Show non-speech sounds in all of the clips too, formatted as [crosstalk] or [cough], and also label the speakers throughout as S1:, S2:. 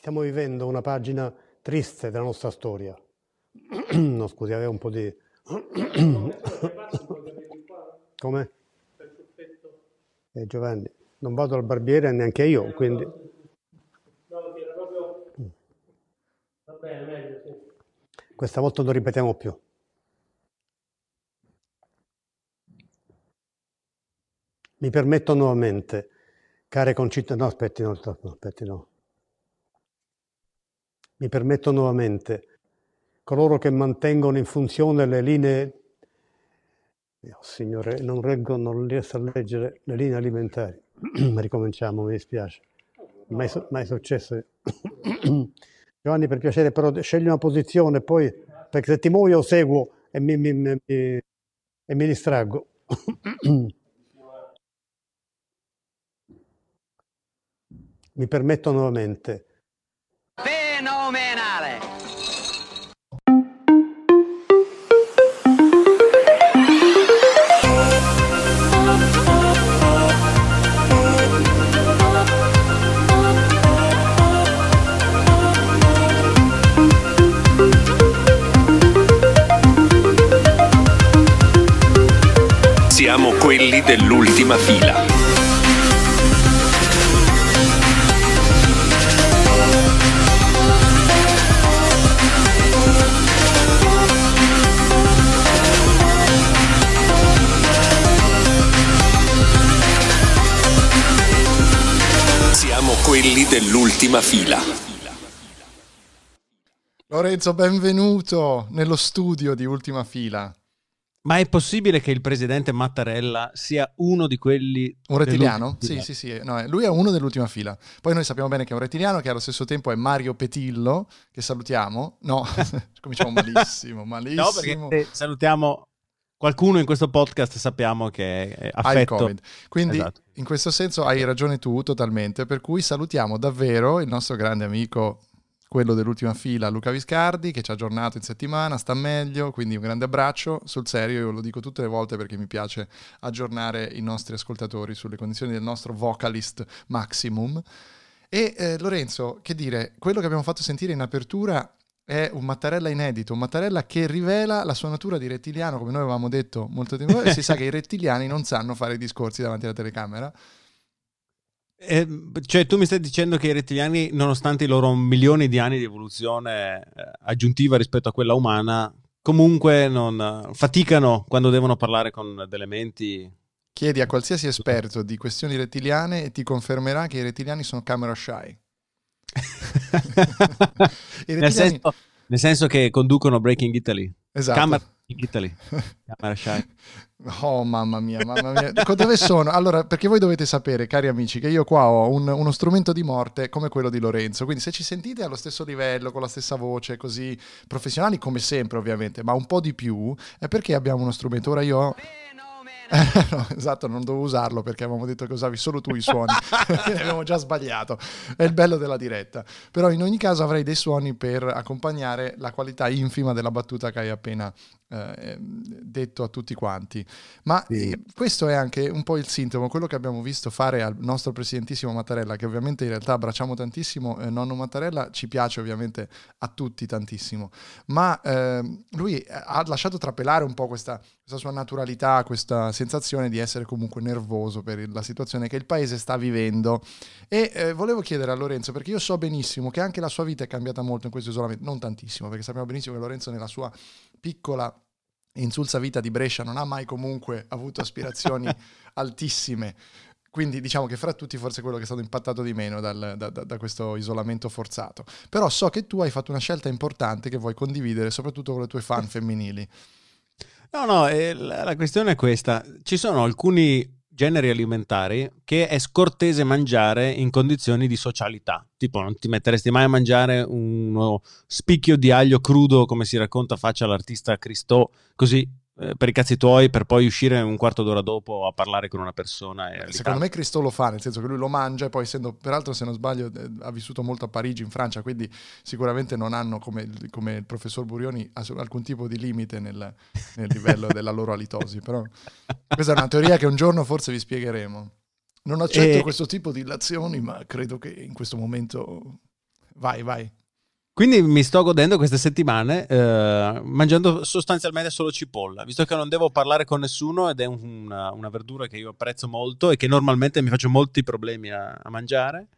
S1: Stiamo vivendo una pagina triste della nostra storia. [clears throat] no, scusi, avevo un po' di... [coughs] Come? Eh, Giovanni, non vado al barbiere neanche io, quindi... Va bene, meglio, sì. Questa volta non ripetiamo più. Mi permetto nuovamente, care concittadini, no aspetti, no, no, aspetti, no. Mi permetto nuovamente, coloro che mantengono in funzione le linee, oh, signore, non reggo, non riesco a leggere le linee alimentari. [clears throat] Ricominciamo, mi dispiace. Mai, mai successo. [clears throat] Giovanni, per piacere, però scegli una posizione, poi, perché se ti muoio seguo e mi, mi, mi, e mi distraggo. [clears throat] Mi permetto nuovamente. Fenomenale!
S2: Siamo quelli dell'ultima fila. Dell'ultima fila.
S3: Lorenzo, benvenuto nello studio di Ultima Fila.
S4: Ma è possibile che il presidente Mattarella sia uno di quelli...
S3: Un rettiliano? Sì, sì, sì. No, lui è uno dell'ultima fila. Poi noi sappiamo bene che è un rettiliano, che allo stesso tempo è Mario Petillo, che salutiamo. No, [laughs] cominciamo malissimo, malissimo. No,
S4: perché salutiamo qualcuno in questo podcast sappiamo che è affetto.
S3: Quindi esatto. in questo senso hai ragione tu totalmente, per cui salutiamo davvero il nostro grande amico, quello dell'ultima fila, Luca Viscardi, che ci ha aggiornato in settimana, sta meglio, quindi un grande abbraccio. Sul serio, io lo dico tutte le volte perché mi piace aggiornare i nostri ascoltatori sulle condizioni del nostro vocalist maximum. E eh, Lorenzo, che dire, quello che abbiamo fatto sentire in apertura è un Mattarella inedito, un Mattarella che rivela la sua natura di rettiliano, come noi avevamo detto molto tempo fa, e si sa che i rettiliani non sanno fare discorsi davanti alla telecamera.
S4: Eh, cioè, tu mi stai dicendo che i rettiliani, nonostante i loro milioni di anni di evoluzione eh, aggiuntiva rispetto a quella umana, comunque non, faticano quando devono parlare con delle menti.
S3: Chiedi a qualsiasi esperto di questioni rettiliane e ti confermerà che i rettiliani sono camera shy.
S4: Nel, senso, nel, senso, che conducono Breaking Italy.
S3: Esatto.
S4: Camera Italy. Camera Shy.
S3: Oh mamma mia, mamma mia. Dove sono? Allora, perché voi dovete sapere, cari amici, che io qua ho un, uno strumento di morte come quello di Lorenzo. Quindi se ci sentite allo stesso livello, con la stessa voce, così professionali come sempre ovviamente, ma un po' di più, è perché abbiamo uno strumento. Ora io ho no, esatto, non dovevo usarlo perché avevamo detto che usavi solo tu i suoni, [laughs] [laughs] avevamo già sbagliato. È il bello della diretta. Però in ogni caso avrei dei suoni per accompagnare la qualità infima della battuta che hai appena eh, detto a tutti quanti. Ma sì. questo è anche un po' il sintomo, quello che abbiamo visto fare al nostro presidentissimo Mattarella, che ovviamente in realtà abbracciamo tantissimo, eh, nonno Mattarella ci piace ovviamente a tutti tantissimo, ma eh, lui ha lasciato trapelare un po' questa, questa sua naturalità, questa sensazione di essere comunque nervoso per la situazione che il paese sta vivendo. E eh, volevo chiedere a Lorenzo, perché io so benissimo che anche la sua vita è cambiata molto in questo isolamento, non tantissimo, perché sappiamo benissimo che Lorenzo nella sua piccola insulsa vita di Brescia non ha mai comunque avuto aspirazioni [laughs] altissime. Quindi diciamo che fra tutti forse quello che è stato impattato di meno dal, da, da, da, questo isolamento forzato. Però so che tu hai fatto una scelta importante che vuoi condividere soprattutto con le tue fan [laughs] femminili.
S4: No, no, eh, la, questione è questa. Ci sono alcuni generi alimentari che è scortese mangiare in condizioni di socialità. Tipo, non ti metteresti mai a mangiare uno spicchio di aglio crudo, come si racconta faccia l'artista Christo, così eh, per i cazzi tuoi per poi uscire un quarto d'ora dopo a parlare con una persona.
S3: Secondo me Cristo lo fa, nel senso che lui lo mangia e poi essendo, peraltro se non sbaglio, eh, ha vissuto molto a Parigi, in Francia, quindi sicuramente non hanno come, come il professor Burioni alcun tipo di limite nel, nel livello [laughs] della loro alitosi, però questa è una teoria che un giorno forse vi spiegheremo. Non accetto e... questo tipo di illazioni, ma credo che in questo momento Vai, vai.
S4: Quindi mi sto godendo queste settimane eh, mangiando sostanzialmente solo cipolla, visto che non devo parlare con nessuno ed è un- una, una verdura che io apprezzo molto e che normalmente mi faccio molti problemi a, a mangiare.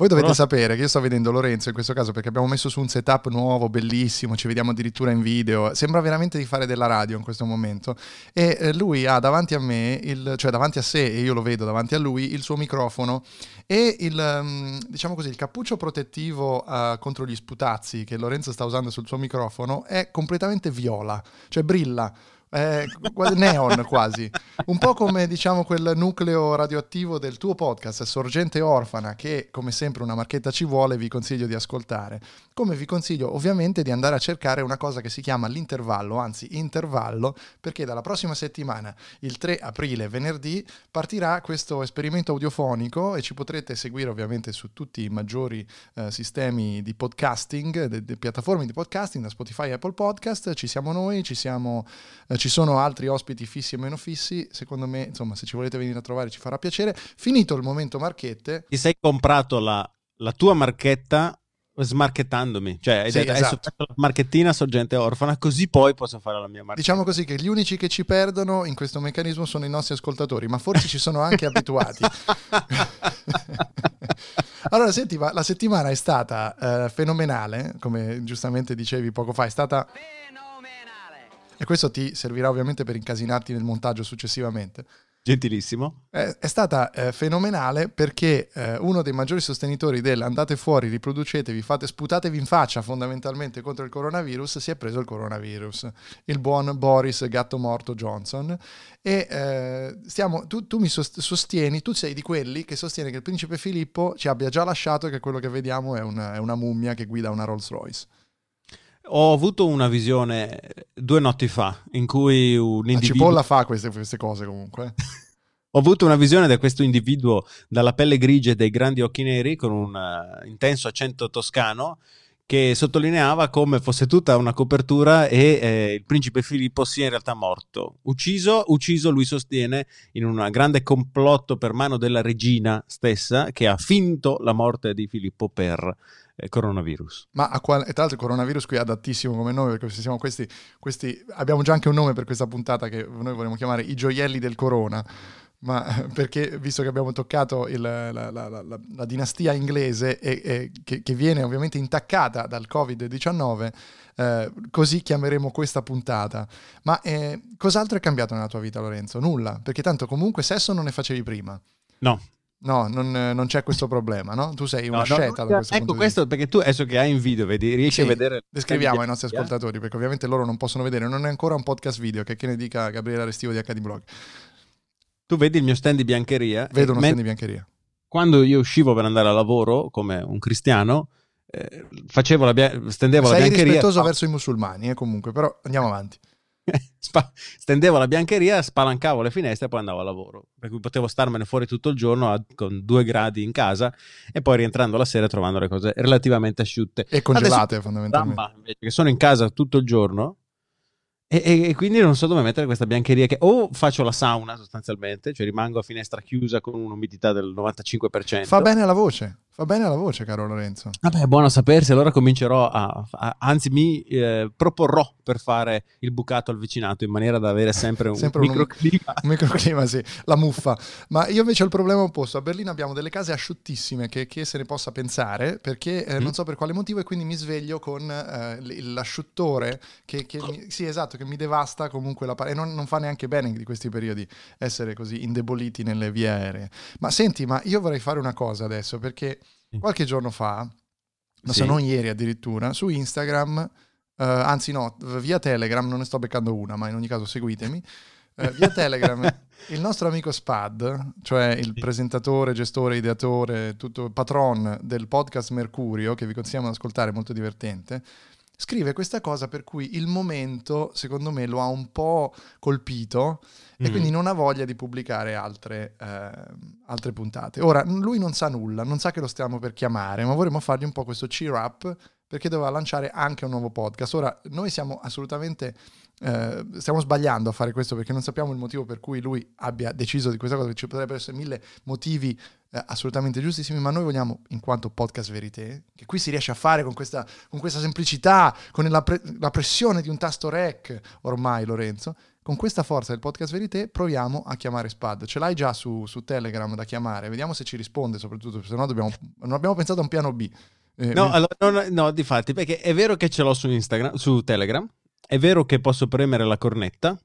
S3: Voi dovete
S4: Però-
S3: sapere che io sto vedendo Lorenzo in questo caso perché abbiamo messo su un setup nuovo, bellissimo, ci vediamo addirittura in video, sembra veramente di fare della radio in questo momento e eh, lui ha davanti a me, il, cioè davanti a sé e io lo vedo davanti a lui, il suo microfono e il, ehm, diciamo così, il cappuccio protettivo eh, contro gli sputazzi che Lorenzo sta usando sul suo microfono è completamente viola, cioè brilla. Quasi- neon quasi, un po' come diciamo quel nucleo radioattivo del tuo podcast Sorgente Orfana che come sempre una marchetta ci vuole vi consiglio di ascoltare. Come vi consiglio ovviamente di andare a cercare una cosa che si chiama l'intervallo anzi intervallo perché dalla prossima settimana il 3 aprile venerdì partirà questo esperimento audiofonico e ci potrete seguire ovviamente su tutti i maggiori eh, sistemi di podcasting de- piattaforme di podcasting da Spotify Apple Podcast. Ci siamo noi ci siamo eh, ci sono altri ospiti fissi e meno fissi, secondo me, insomma, se ci volete venire a trovare ci farà piacere. Finito il momento marchette,
S4: Ti sei comprato la, la tua marchetta smarchettandomi, cioè hai
S3: Sì,
S4: detto adesso
S3: esatto.
S4: faccio la marchettina sorgente orfana, così poi posso fare la mia marchetta.
S3: diciamo così che gli unici che ci perdono in questo meccanismo sono i nostri ascoltatori, ma forse ci sono anche abituati. [laughs] allora, senti, ma la settimana è stata eh, fenomenale, come giustamente dicevi poco fa, è stata... E questo ti servirà ovviamente per incasinarti nel montaggio successivamente.
S4: Gentilissimo.
S3: Eh, è stata eh, fenomenale perché eh, uno dei maggiori sostenitori del andate fuori, riproducetevi, fate, sputatevi in faccia fondamentalmente contro il coronavirus, si è preso il coronavirus, il buon Boris Gatto Morto Johnson. E eh, stiamo, tu, tu mi sost- sostieni, tu sei di quelli che sostiene che il principe Filippo ci abbia già lasciato e che quello che vediamo è una, è una mummia che guida una Rolls Royce.
S4: Ho avuto una visione due notti fa in cui un
S3: La
S4: individuo...
S3: cipolla fa queste, queste cose comunque. [laughs]
S4: Ho avuto una visione di questo individuo dalla pelle grigia e dai grandi occhi neri con un eh, intenso accento toscano che sottolineava come fosse tutta una copertura e eh, il principe Filippo sia in realtà morto. Ucciso, ucciso, lui sostiene, in un grande complotto per mano della regina stessa che ha finto la morte di Filippo per eh, coronavirus.
S3: Ma qual- tra l'altro il coronavirus qui è adattissimo come nome perché se siamo questi, questi, abbiamo già anche un nome per questa puntata che noi vorremmo chiamare i gioielli del corona. Ma [laughs] perché visto che abbiamo toccato il- la, la- la- la- la dinastia inglese e, e che, che viene ovviamente intaccata dal Covid-19, eh, così chiameremo questa puntata. Ma eh, cos'altro è cambiato nella tua vita, Lorenzo? Nulla, perché tanto comunque sesso non ne facevi prima.
S4: No,
S3: No, non, non c'è questo problema, no? Tu sei una
S4: No,
S3: scelta da questo
S4: ecco questo perché tu adesso che hai in video vedi riesci
S3: Sì,
S4: a vedere
S3: Descriviamo ai nostri
S4: Yeah.
S3: ascoltatori, perché ovviamente loro non possono vedere, non è ancora un podcast video, che, che ne dica Gabriele Restivo di HD Blog.
S4: tu vedi il mio stand di biancheria
S3: Vedo
S4: e
S3: uno stand di biancheria.
S4: quando io uscivo per andare a lavoro come un cristiano eh, facevo la bia- stendevo la
S3: Sei
S4: biancheria
S3: rispettoso verso i musulmani, eh, comunque, però andiamo avanti. [laughs]
S4: stendevo la biancheria spalancavo le finestre e poi andavo a lavoro per cui potevo starmene fuori tutto il giorno a- con due gradi in casa e poi rientrando la sera trovando le cose relativamente asciutte
S3: E congelate,
S4: Adesso-
S3: fondamentalmente.
S4: Dramma, invece, che sono in casa tutto il giorno e, e- e quindi non so dove mettere questa biancheria che o faccio la sauna sostanzialmente, cioè rimango a finestra chiusa con un'umidità del 95%.
S3: Fa bene alla voce, fa bene alla voce, caro Lorenzo.
S4: Vabbè, è buono sapersi, allora comincerò a, a- anzi mi eh, proporrò per fare il bucato al vicinato in maniera da avere sempre un
S3: Sempre un-
S4: microclima.
S3: Un microclima, sì, la muffa. Ma io invece ho il problema opposto. A Berlino abbiamo delle case asciuttissime che, che se ne possa pensare, perché eh,
S4: Mm.
S3: non so per quale motivo, e quindi mi sveglio con eh, l'asciuttore che, che mi, sì, esatto, che mi devasta comunque la parete. E non, non fa neanche bene di questi periodi essere così indeboliti nelle vie aeree. Ma senti, ma io vorrei fare una cosa adesso, perché qualche giorno fa, ma se
S4: Sì.
S3: non ieri addirittura, su Instagram, eh, anzi no, via Telegram, non ne sto beccando una, ma in ogni caso seguitemi, eh, via [laughs] Telegram, il nostro amico Spad, cioè il presentatore, gestore, ideatore, tutto patron del podcast Mercurio, che vi consigliamo di ascoltare, molto divertente, scrive questa cosa per cui il momento, secondo me, lo ha un po' colpito e
S4: Mm.
S3: quindi non ha voglia di pubblicare altre, eh, altre puntate. Ora, lui non sa nulla, non sa che lo stiamo per chiamare, ma vorremmo fargli un po' questo cheer up perché doveva lanciare anche un nuovo podcast. Ora, noi siamo assolutamente, eh, stiamo sbagliando a fare questo perché non sappiamo il motivo per cui lui abbia deciso di questa cosa, ci potrebbero essere mille motivi eh, assolutamente giustissimi, ma noi vogliamo, in quanto podcast verité, che qui si riesce a fare con questa, con questa semplicità, con la, pre- la pressione di un tasto rec, ormai Lorenzo, con questa forza del podcast verité proviamo a chiamare Spad. Ce l'hai già su, su Telegram da chiamare, vediamo se ci risponde soprattutto, se no dobbiamo, non abbiamo pensato a un piano B.
S4: Eh, no, allora, no, no, di fatti, perché è vero che ce l'ho su Instagram, su Telegram, è vero che posso premere la cornetta,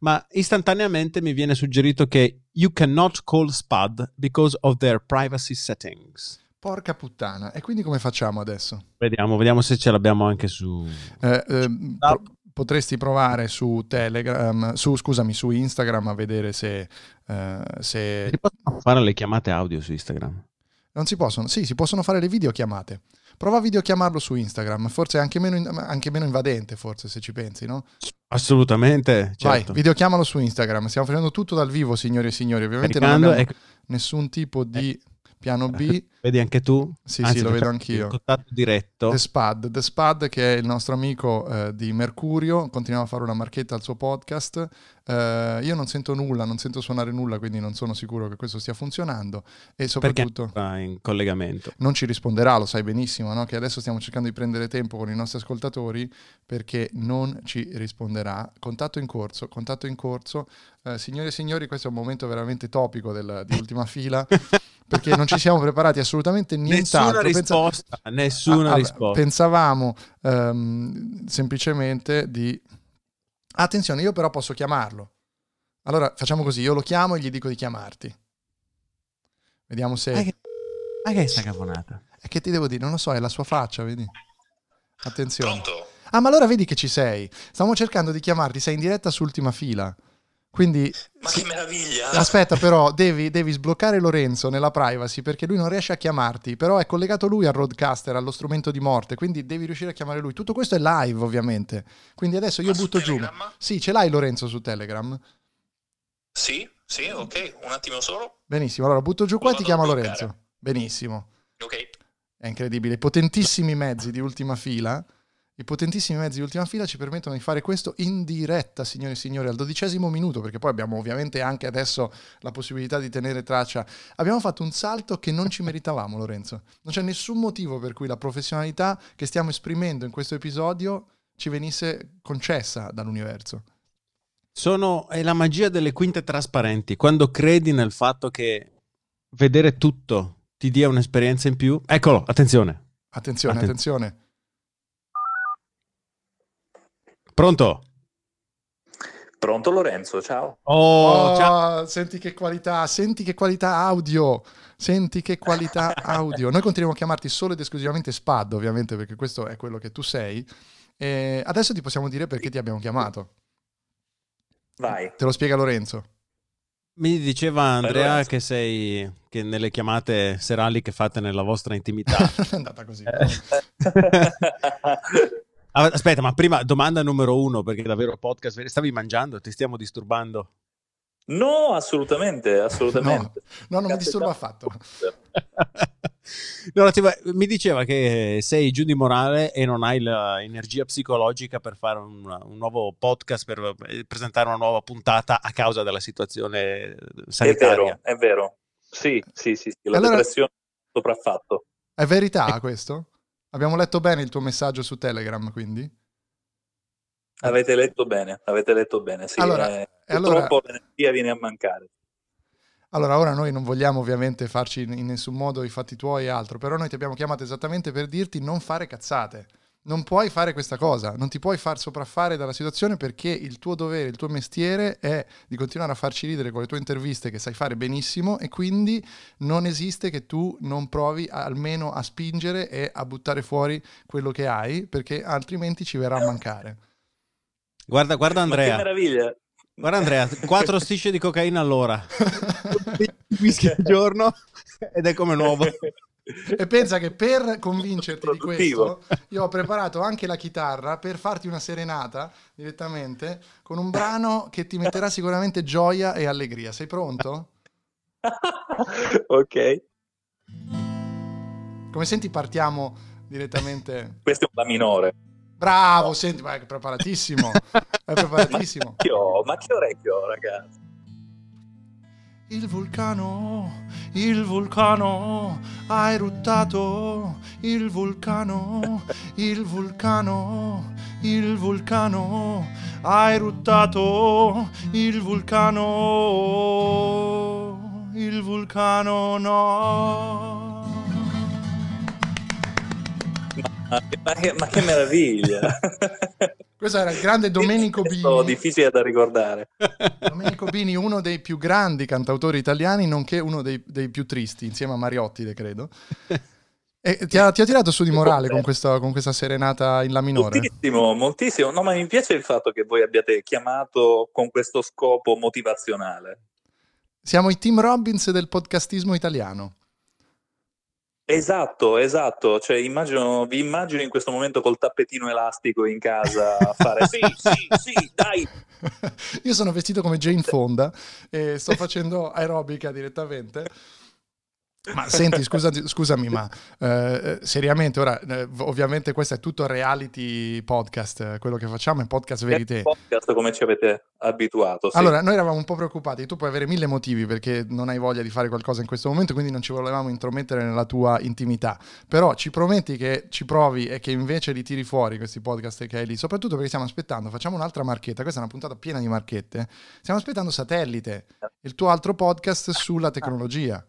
S4: ma istantaneamente mi viene suggerito che you cannot call SPAD because of their privacy settings.
S3: Porca puttana. E quindi come facciamo adesso?
S4: Vediamo, vediamo se ce l'abbiamo anche su...
S3: Eh, eh, pro- potresti provare su Telegram, su, scusami, su Instagram a vedere se... Eh, se...
S4: Si possono fare le chiamate audio su Instagram?
S3: Non si possono? Sì, si possono fare le videochiamate. Prova a videochiamarlo su Instagram, forse è anche meno, anche meno invadente, forse se ci pensi, no?
S4: Assolutamente. Certo.
S3: Vai, videochiamalo su Instagram. Stiamo facendo tutto dal vivo, signori e signori. Ovviamente Caricando non abbiamo e... nessun tipo di piano B.
S4: Vedi anche tu?
S3: Sì, Anzi, sì, lo vedo anch'io.
S4: Contatto diretto.
S3: The Spad, The Spad che è il nostro amico eh, di Mercurio, continuiamo a fare una marchetta al suo podcast. Eh, io non sento nulla, non sento suonare nulla, quindi non sono sicuro che questo stia funzionando. E soprattutto...
S4: Perché in collegamento.
S3: Non ci risponderà, lo sai benissimo, no? che adesso stiamo cercando di prendere tempo con i nostri ascoltatori perché non ci risponderà. Contatto in corso, contatto in corso. Eh, signore e signori, questo è un momento veramente topico del, di ultima fila. [laughs] perché non ci siamo preparati assolutamente nient'altro.
S4: Nessuna risposta, Pensa... nessuna ah, risposta.
S3: Pensavamo um, semplicemente di... Attenzione, io però posso chiamarlo. Allora facciamo così, io lo chiamo e gli dico di chiamarti. Vediamo se...
S4: Ma che, ma che è sta caponata?
S3: E che ti devo dire? Non lo so, è la sua faccia, vedi? Attenzione.
S5: Pronto?
S3: Ah, ma allora vedi che ci sei. Stavamo cercando di chiamarti, sei in diretta su Ultima Fila. Quindi,
S5: Ma che meraviglia!
S3: Aspetta, però, devi, devi, sbloccare Lorenzo nella privacy perché lui non riesce a chiamarti. Però è collegato lui al roadcaster, allo strumento di morte. Quindi devi riuscire a chiamare lui. Tutto questo è live, ovviamente. Quindi adesso io Ma butto giù. Sì, ce l'hai Lorenzo su Telegram?
S5: Sì, sì, ok. Un attimo solo.
S3: Benissimo, allora butto giù qua e ti chiamo Lorenzo. Benissimo.
S5: Ok.
S3: È incredibile. Potentissimi mezzi di ultima fila i potentissimi mezzi di ultima fila ci permettono di fare questo in diretta, signore e signori, al dodicesimo minuto, perché poi abbiamo ovviamente anche adesso la possibilità di tenere traccia. Abbiamo fatto un salto che non ci [laughs] meritavamo, Lorenzo. Non c'è nessun motivo per cui la professionalità che stiamo esprimendo in questo episodio ci venisse concessa dall'universo.
S4: Sono, è la magia delle quinte trasparenti. Quando credi nel fatto che vedere tutto ti dia un'esperienza in più. Eccolo, attenzione.
S3: Attenzione, Atten- attenzione.
S4: Pronto?
S5: Pronto Lorenzo, ciao.
S3: Oh, oh, ciao. Senti che qualità, senti che qualità audio, senti che qualità [laughs] audio. Noi continuiamo a chiamarti solo ed esclusivamente Spad, ovviamente, perché questo è quello che tu sei. E adesso ti possiamo dire perché ti abbiamo chiamato.
S5: Vai.
S3: Te lo spiega Lorenzo.
S4: Mi diceva Andrea Vai, che sei che nelle chiamate serali che fate nella vostra intimità. [laughs]
S3: è andata così. [laughs]
S4: Aspetta, ma prima domanda numero uno, perché davvero podcast, stavi mangiando? Ti stiamo disturbando?
S5: No, assolutamente, [laughs] assolutamente.
S3: No, no non mi disturba affatto. [laughs]
S4: no, mi diceva che sei giù di morale e non hai l'energia psicologica per fare un, un, nuovo podcast, per presentare una nuova puntata a causa della situazione sanitaria.
S5: È vero, è vero. Sì, sì, sì, sì la allora, depressione sopraffatto.
S3: È verità questo? Abbiamo letto bene il tuo messaggio su Telegram, quindi?
S5: Avete letto bene, avete letto bene, sì. Allora, eh, purtroppo allora... l'energia viene a mancare.
S3: Allora, ora noi non vogliamo ovviamente farci in nessun modo i fatti tuoi e altro, però noi ti abbiamo chiamato esattamente per dirti non fare cazzate non puoi fare questa cosa, non ti puoi far sopraffare dalla situazione perché il tuo dovere, il tuo mestiere è di continuare a farci ridere con le tue interviste che sai fare benissimo e quindi non esiste che tu non provi almeno a spingere e a buttare fuori quello che hai perché altrimenti ci verrà a mancare.
S4: Guarda, guarda Andrea.
S5: che meraviglia.
S4: Guarda Andrea, quattro strisce di cocaina all'ora. [laughs] Whisky al giorno ed è come nuovo. [laughs]
S3: E pensa che per convincerti di questo, io ho preparato anche la chitarra per farti una serenata direttamente con un brano che ti metterà sicuramente gioia e allegria. Sei pronto? [laughs]
S5: ok.
S3: Come senti, partiamo direttamente.
S5: Questo è un La minore.
S3: Bravo, senti, ma è preparatissimo. È preparatissimo. [laughs]
S5: ma, che orecchio, ma che orecchio, ragazzi.
S3: Il vulcano, il vulcano ha eruttato, il vulcano, il vulcano, il vulcano ha eruttato, il vulcano, il vulcano no.
S5: Ma che, ma che meraviglia! [laughs]
S3: Questo era il grande Domenico Bini.
S5: difficile da ricordare. [laughs]
S3: Domenico Bini, uno dei più grandi cantautori italiani, nonché uno dei, dei più tristi, insieme a Mariotti, credo. E ti ha, ti ha, tirato su di morale con questa, con questa, serenata in La minore?
S5: Moltissimo, moltissimo. No, ma mi piace il fatto che voi abbiate chiamato con questo scopo motivazionale.
S3: Siamo i Tim Robbins del podcastismo italiano.
S5: Esatto, esatto, cioè immagino, vi immagino in questo momento col tappetino elastico in casa a fare [laughs] sì, sì, sì, dai.
S3: Io sono vestito come Jane Fonda e sto facendo aerobica direttamente. Ma senti, scusami, scusami ma eh, seriamente, ora eh, ovviamente questo è tutto reality podcast, quello che facciamo è podcast verité.
S5: Podcast come ci avete abituato. Sì.
S3: Allora, noi eravamo un po' preoccupati, tu puoi avere mille motivi perché non hai voglia di fare qualcosa in questo momento, quindi non ci volevamo intromettere nella tua intimità, però ci prometti che ci provi e che invece li tiri fuori questi podcast che hai lì, soprattutto perché stiamo aspettando, facciamo un'altra marchetta, questa è una puntata piena di marchette, stiamo aspettando Satellite, il tuo altro podcast sulla tecnologia.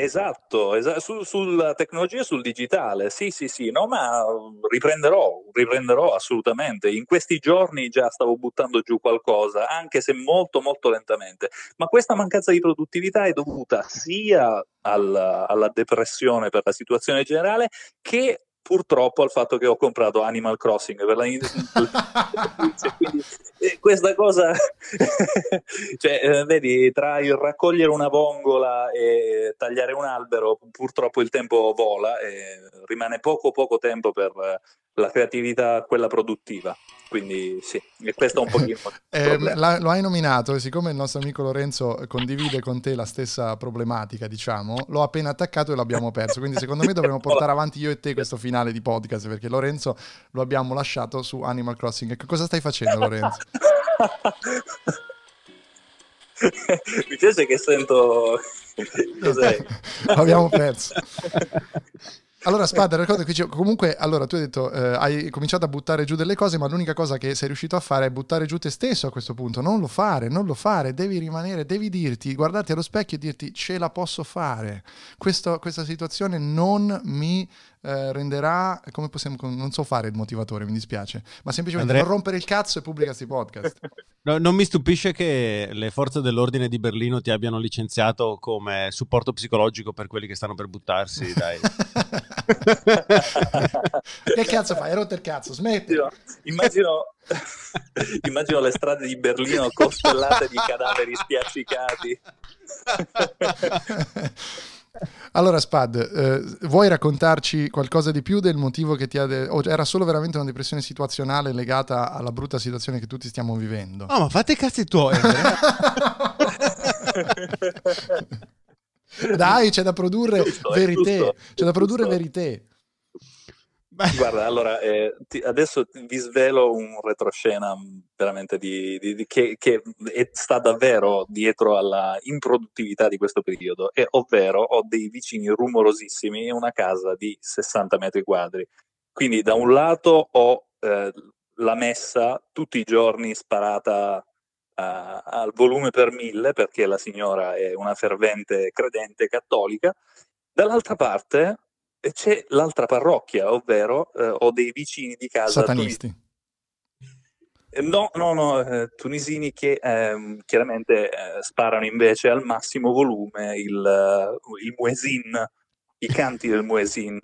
S5: Esatto, esa- su, sulla tecnologia e sul digitale, sì sì sì, no ma riprenderò, riprenderò assolutamente. In questi giorni già stavo buttando giù qualcosa, anche se molto molto lentamente, ma questa mancanza di produttività è dovuta sia al, alla depressione per la situazione generale che purtroppo al fatto che ho comprato Animal Crossing per la [laughs] quindi eh, questa cosa [laughs] cioè eh, vedi tra il raccogliere una vongola e tagliare un albero purtroppo il tempo vola e rimane poco poco tempo per la creatività quella produttiva quindi sì, e questo è un pochino. [laughs]
S3: eh, la, lo hai nominato e siccome il nostro amico Lorenzo condivide con te la stessa problematica, diciamo, l'ho appena attaccato e l'abbiamo perso. Quindi secondo me dovremmo [laughs] portare avanti io e te questo finale di podcast perché Lorenzo lo abbiamo lasciato su Animal Crossing. Che cosa stai facendo Lorenzo?
S5: Mi piace che sento... [laughs] Cos'è?
S3: L'abbiamo perso. Allora, Spada, ricordo che comunque, allora tu hai detto, eh, hai cominciato a buttare giù delle cose, ma l'unica cosa che sei riuscito a fare è buttare giù te stesso a questo punto. Non lo fare, non lo fare, devi rimanere, devi dirti, guardarti allo specchio e dirti ce la posso fare. Questo, questa situazione non mi eh, renderà, come possiamo, non so fare il motivatore, mi dispiace, ma semplicemente Andrea... non rompere il cazzo e pubblica questi podcast. [laughs]
S4: No, non mi stupisce che le forze dell'ordine di Berlino ti abbiano licenziato come supporto psicologico per quelli che stanno per buttarsi, [laughs] dai. [laughs]
S3: che cazzo fai? Hai rotto il cazzo, smetti.
S5: Immagino, immagino le strade di Berlino costellate di cadaveri spiaccicati.
S3: Allora, Spad, eh, vuoi raccontarci qualcosa di più del motivo che ti ha... De- o era solo veramente una depressione situazionale legata alla brutta situazione che tutti stiamo vivendo?
S4: No, ma fate i cazzi tuoi. [laughs]
S3: Dai, c'è da produrre verité. C'è da produrre giusto. Verité.
S5: Guarda, allora eh, ti, adesso vi svelo un retroscena veramente di, di, di, che, che sta davvero dietro alla improduttività di questo periodo, e, ovvero ho dei vicini rumorosissimi in una casa di 60 metri quadri. Quindi da un lato ho eh, la messa tutti i giorni sparata uh, al volume per mille perché la signora è una fervente credente cattolica, dall'altra parte c'è l'altra parrocchia, ovvero eh, ho dei vicini di casa.
S3: Satanisti.
S5: Eh, no, no, no, eh, tunisini che eh, chiaramente eh, sparano invece al massimo volume il, uh, il muesin, i canti del muesin.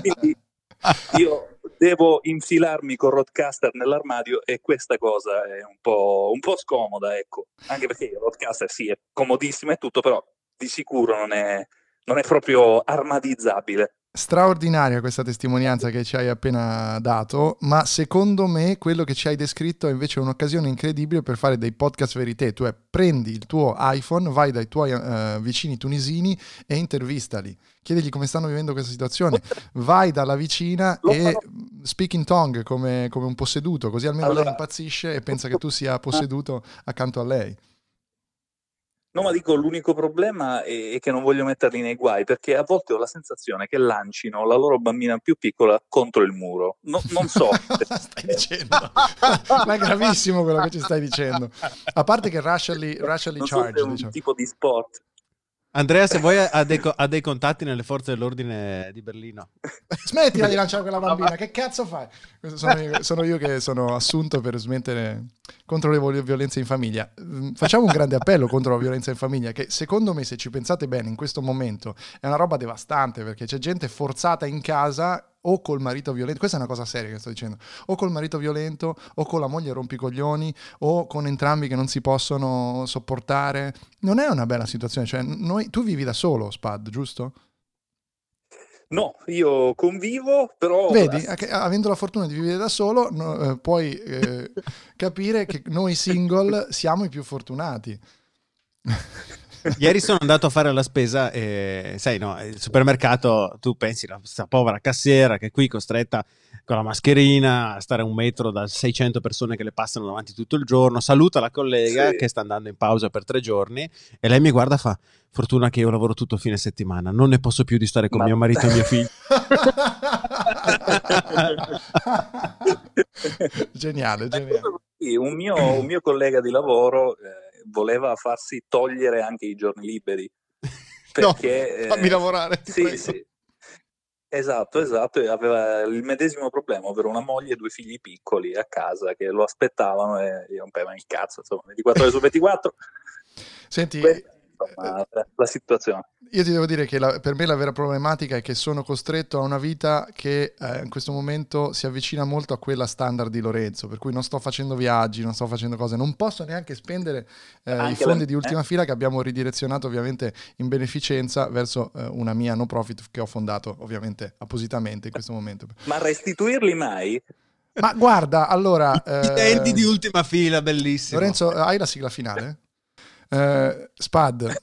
S5: Quindi [laughs] io devo infilarmi con Roadcaster nell'armadio e questa cosa è un po', un po scomoda, ecco. Anche perché il Roadcaster sì, è comodissimo e tutto, però di sicuro non è, non è proprio armadizzabile.
S3: Straordinaria questa testimonianza che ci hai appena dato, ma secondo me quello che ci hai descritto è invece un'occasione incredibile per fare dei podcast verité. Tu è, prendi il tuo iPhone, vai dai tuoi uh, vicini tunisini e intervistali. Chiedigli come stanno vivendo questa situazione. [laughs] Vai dalla vicina e speak in tongue come, come un posseduto, così almeno allora, lei impazzisce e pensa che tu sia [laughs] posseduto accanto a lei.
S5: No, ma dico l'unico problema è, che non voglio metterli nei guai perché a volte ho la sensazione che lancino la loro bambina più piccola contro il muro. No, non so. [laughs]
S3: stai dicendo? [laughs] ma è gravissimo quello che ci stai dicendo. A parte che racially, racially
S5: non
S3: charged.
S5: So è un diciamo. tipo di sport.
S4: Andrea, se vuoi, ha dei, ha dei, contatti nelle forze dell'ordine di Berlino. [laughs]
S3: Smettila di lanciare quella bambina, che cazzo fai? Sono io, sono io, che sono assunto per smettere contro le violenze in famiglia. Mm, facciamo un grande appello contro la violenza in famiglia, che secondo me, se ci pensate bene, in questo momento è una roba devastante, perché c'è gente forzata in casa o col marito violento, questa è una cosa seria che sto dicendo, o col marito violento, o con la moglie rompicoglioni, o con entrambi che non si possono sopportare. Non è una bella situazione, cioè noi, tu vivi da solo, Spad, giusto?
S5: No, io convivo, però...
S3: Vedi, avendo la fortuna di vivere da solo, no, eh, puoi eh, [laughs] capire che noi single siamo i più fortunati.
S4: Ieri sono andato a fare la spesa e, sai, no, il supermercato, tu pensi, questa povera cassiera che è qui costretta con la mascherina a stare a un metro da 600 persone che le passano davanti tutto il giorno, saluta la collega sì. che sta andando in pausa per tre giorni e lei mi guarda e fa, fortuna che io lavoro tutto fine settimana, non ne posso più di stare con Ma... mio marito e mio figlio. [laughs]
S3: geniale, geniale.
S5: Un mio, un mio collega di lavoro... Eh, voleva farsi togliere anche i giorni liberi. [laughs]
S3: Perché, no, fammi eh, lavorare.
S5: Sì, sì. Esatto, esatto, e aveva il medesimo problema, ovvero una moglie e due figli piccoli a casa che lo aspettavano e gli rompevano il cazzo, insomma, 24 ore su 24.
S3: Senti,
S5: Beh, insomma, la situazione.
S3: Io ti devo dire che la, per me la vera problematica è che sono costretto a una vita che eh, in questo momento si avvicina molto a quella standard di Lorenzo, per cui non sto facendo viaggi, non sto facendo cose, non posso neanche spendere eh, i fondi la... di ultima eh? fila che abbiamo ridirezionato ovviamente in beneficenza verso eh, una mia no profit che ho fondato ovviamente appositamente in questo momento.
S5: Ma restituirli mai?
S3: Ma guarda, allora...
S4: I eh, di ultima fila, bellissimo.
S3: Lorenzo, hai la sigla finale? Uh, Spad,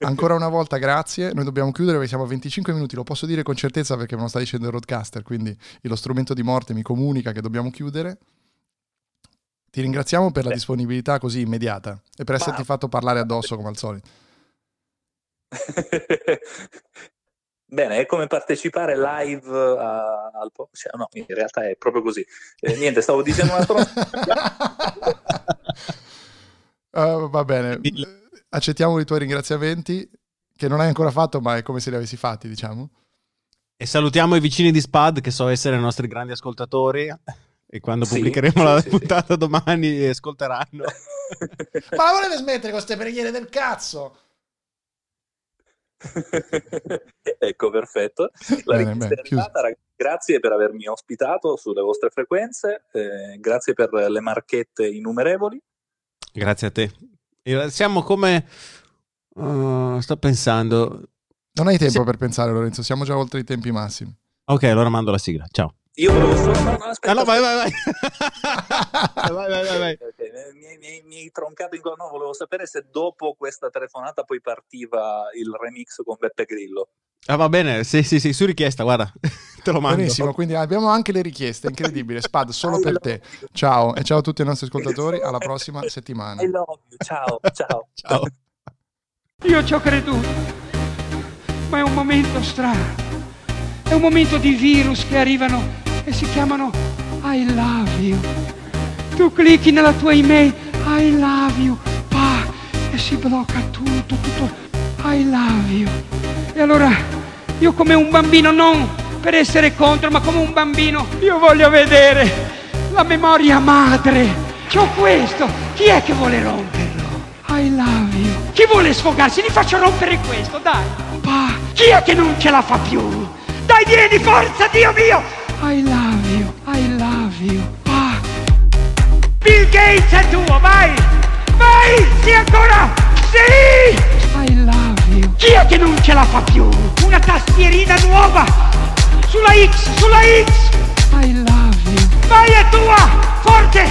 S3: ancora una volta grazie. Noi dobbiamo chiudere perché siamo a 25 minuti. Lo posso dire con certezza perché me lo sta dicendo il roadcaster. Quindi lo strumento di morte mi comunica che dobbiamo chiudere. Ti ringraziamo per la disponibilità così immediata e per esserti fatto parlare addosso come al solito. [laughs]
S5: Bene, è come partecipare live a, al cioè, no, in realtà è proprio così. Eh, niente, stavo dicendo un altro. [laughs]
S3: uh, va bene accettiamo i tuoi ringraziamenti, che non hai ancora fatto, ma è come se li avessi fatti, diciamo.
S4: E salutiamo i vicini di Spad, che so essere i nostri grandi ascoltatori. E quando sì, pubblicheremo sì, la sì, puntata domani ascolteranno. [laughs]
S3: ma la volete smettere con queste preghiere del cazzo? [laughs]
S5: ecco, perfetto. La bene, bene, arrivata, grazie per avermi ospitato sulle vostre frequenze, eh, grazie per le marchette innumerevoli.
S4: Grazie a te. Siamo come... Uh, sto pensando...
S3: Non hai tempo sì. per pensare Lorenzo, siamo già oltre i tempi massimi.
S4: Ok, allora mando la sigla. Ciao.
S5: Io volevo solo... No, no,
S4: aspetta, ah, no, vai, vai, vai. [laughs] vai, vai, vai, vai.
S5: Mi, mi, mi hai troncato in no, volevo sapere se dopo questa telefonata poi partiva il remix con Beppe Grillo.
S4: Ah, va bene, sì, sì, sì, su richiesta, guarda, [laughs] te lo mando.
S3: Benissimo, quindi abbiamo anche le richieste, incredibile. Spad, solo per te. Ciao e ciao a tutti i nostri ascoltatori, alla prossima settimana.
S5: I love you, ciao, ciao. [laughs]
S4: ciao.
S6: Io ci ho creduto, ma è un momento strano. È un momento di virus che arrivano e si chiamano I love you. Tu clicchi nella tua email I love you, pa, e si blocca tutto, tutto I love you. E allora io come un bambino, non per essere contro, ma come un bambino, io voglio vedere la memoria madre. C'ho questo, chi è che vuole romperlo? I love you. Chi vuole sfogarsi? Gli faccio rompere questo, dai. Pa, chi è che non ce la fa più? Dai, vieni, forza, Dio mio! I love you, I love you. Ah. Bill Gates è tuo, vai! Vai! Sì ancora! Sì! Chi è che non ce la fa più? Una tastierina nuova! Sulla X, sulla X! I love you! Vai è tua! Forte!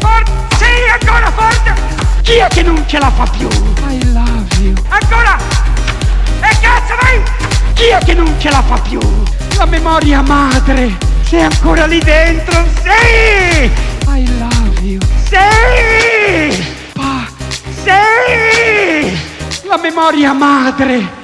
S6: Forte! Sì, ancora forte! Chi è che non ce la fa più? I love you! Ancora! E cazzo vai! Chi è che non ce la fa più? La memoria madre! Sei ancora lì dentro? Sì! I love you! Sì! Pa! Sì! La memoria madre!